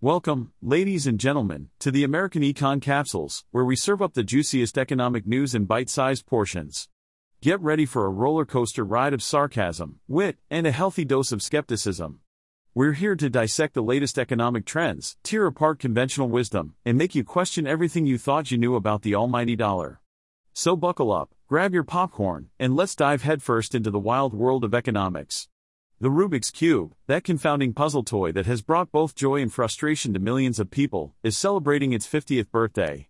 Welcome, ladies and gentlemen, to the American Econ Capsules, where we serve up the juiciest economic news in bite sized portions. Get ready for a roller coaster ride of sarcasm, wit, and a healthy dose of skepticism. We're here to dissect the latest economic trends, tear apart conventional wisdom, and make you question everything you thought you knew about the almighty dollar. So buckle up, grab your popcorn, and let's dive headfirst into the wild world of economics. The Rubik's Cube, that confounding puzzle toy that has brought both joy and frustration to millions of people, is celebrating its 50th birthday.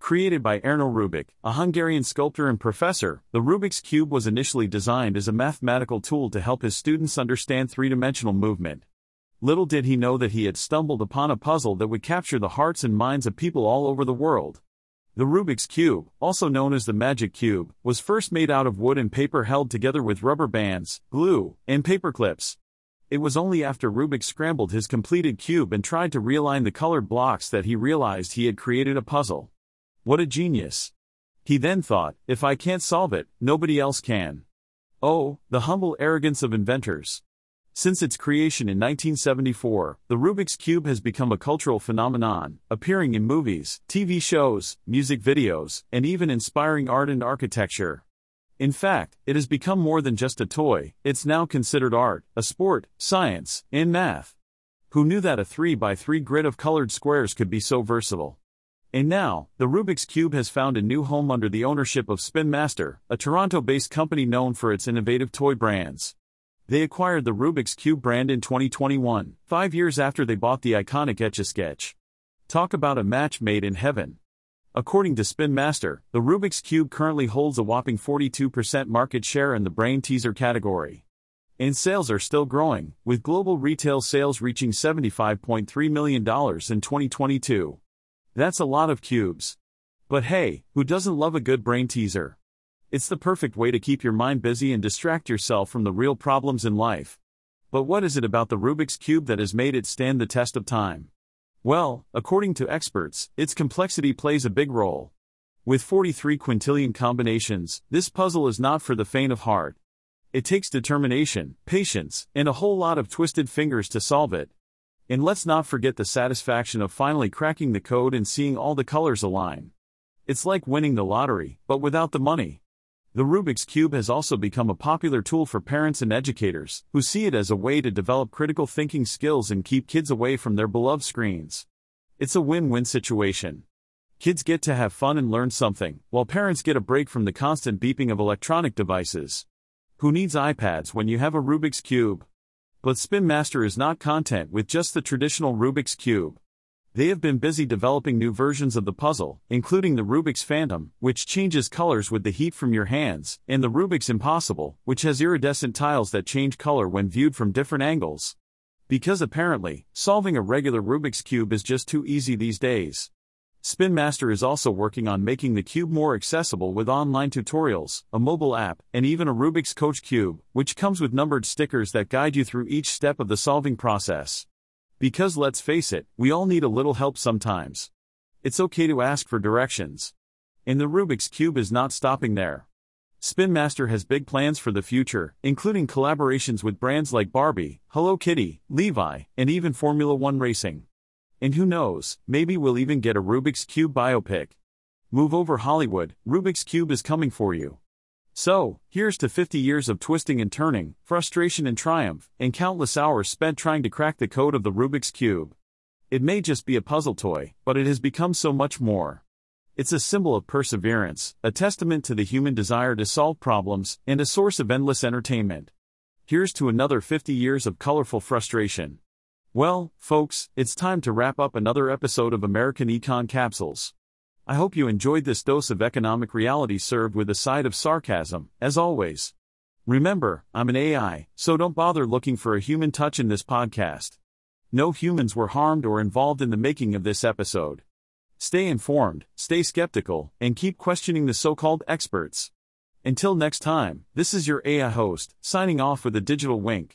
Created by Erno Rubik, a Hungarian sculptor and professor, the Rubik's Cube was initially designed as a mathematical tool to help his students understand three dimensional movement. Little did he know that he had stumbled upon a puzzle that would capture the hearts and minds of people all over the world. The Rubik's Cube, also known as the Magic Cube, was first made out of wood and paper held together with rubber bands, glue, and paper clips. It was only after Rubik scrambled his completed cube and tried to realign the colored blocks that he realized he had created a puzzle. What a genius! He then thought, if I can't solve it, nobody else can. Oh, the humble arrogance of inventors. Since its creation in 1974, the Rubik's Cube has become a cultural phenomenon, appearing in movies, TV shows, music videos, and even inspiring art and architecture. In fact, it has become more than just a toy, it's now considered art, a sport, science, and math. Who knew that a 3x3 grid of colored squares could be so versatile? And now, the Rubik's Cube has found a new home under the ownership of Spin Master, a Toronto based company known for its innovative toy brands. They acquired the Rubik's Cube brand in 2021, five years after they bought the iconic Etch a Sketch. Talk about a match made in heaven. According to Spin Master, the Rubik's Cube currently holds a whopping 42% market share in the brain teaser category. And sales are still growing, with global retail sales reaching $75.3 million in 2022. That's a lot of cubes. But hey, who doesn't love a good brain teaser? It's the perfect way to keep your mind busy and distract yourself from the real problems in life. But what is it about the Rubik's Cube that has made it stand the test of time? Well, according to experts, its complexity plays a big role. With 43 quintillion combinations, this puzzle is not for the faint of heart. It takes determination, patience, and a whole lot of twisted fingers to solve it. And let's not forget the satisfaction of finally cracking the code and seeing all the colors align. It's like winning the lottery, but without the money. The Rubik's Cube has also become a popular tool for parents and educators, who see it as a way to develop critical thinking skills and keep kids away from their beloved screens. It's a win win situation. Kids get to have fun and learn something, while parents get a break from the constant beeping of electronic devices. Who needs iPads when you have a Rubik's Cube? But Spin Master is not content with just the traditional Rubik's Cube. They have been busy developing new versions of the puzzle, including the Rubik's Phantom, which changes colors with the heat from your hands, and the Rubik's Impossible, which has iridescent tiles that change color when viewed from different angles. Because apparently, solving a regular Rubik's Cube is just too easy these days. Spin Master is also working on making the cube more accessible with online tutorials, a mobile app, and even a Rubik's Coach Cube, which comes with numbered stickers that guide you through each step of the solving process. Because let's face it, we all need a little help sometimes. It's okay to ask for directions. And the Rubik's Cube is not stopping there. Spin Master has big plans for the future, including collaborations with brands like Barbie, Hello Kitty, Levi, and even Formula One Racing. And who knows, maybe we'll even get a Rubik's Cube biopic. Move over Hollywood, Rubik's Cube is coming for you. So, here's to 50 years of twisting and turning, frustration and triumph, and countless hours spent trying to crack the code of the Rubik's Cube. It may just be a puzzle toy, but it has become so much more. It's a symbol of perseverance, a testament to the human desire to solve problems, and a source of endless entertainment. Here's to another 50 years of colorful frustration. Well, folks, it's time to wrap up another episode of American Econ Capsules. I hope you enjoyed this dose of economic reality served with a side of sarcasm, as always. Remember, I'm an AI, so don't bother looking for a human touch in this podcast. No humans were harmed or involved in the making of this episode. Stay informed, stay skeptical, and keep questioning the so called experts. Until next time, this is your AI host, signing off with a digital wink.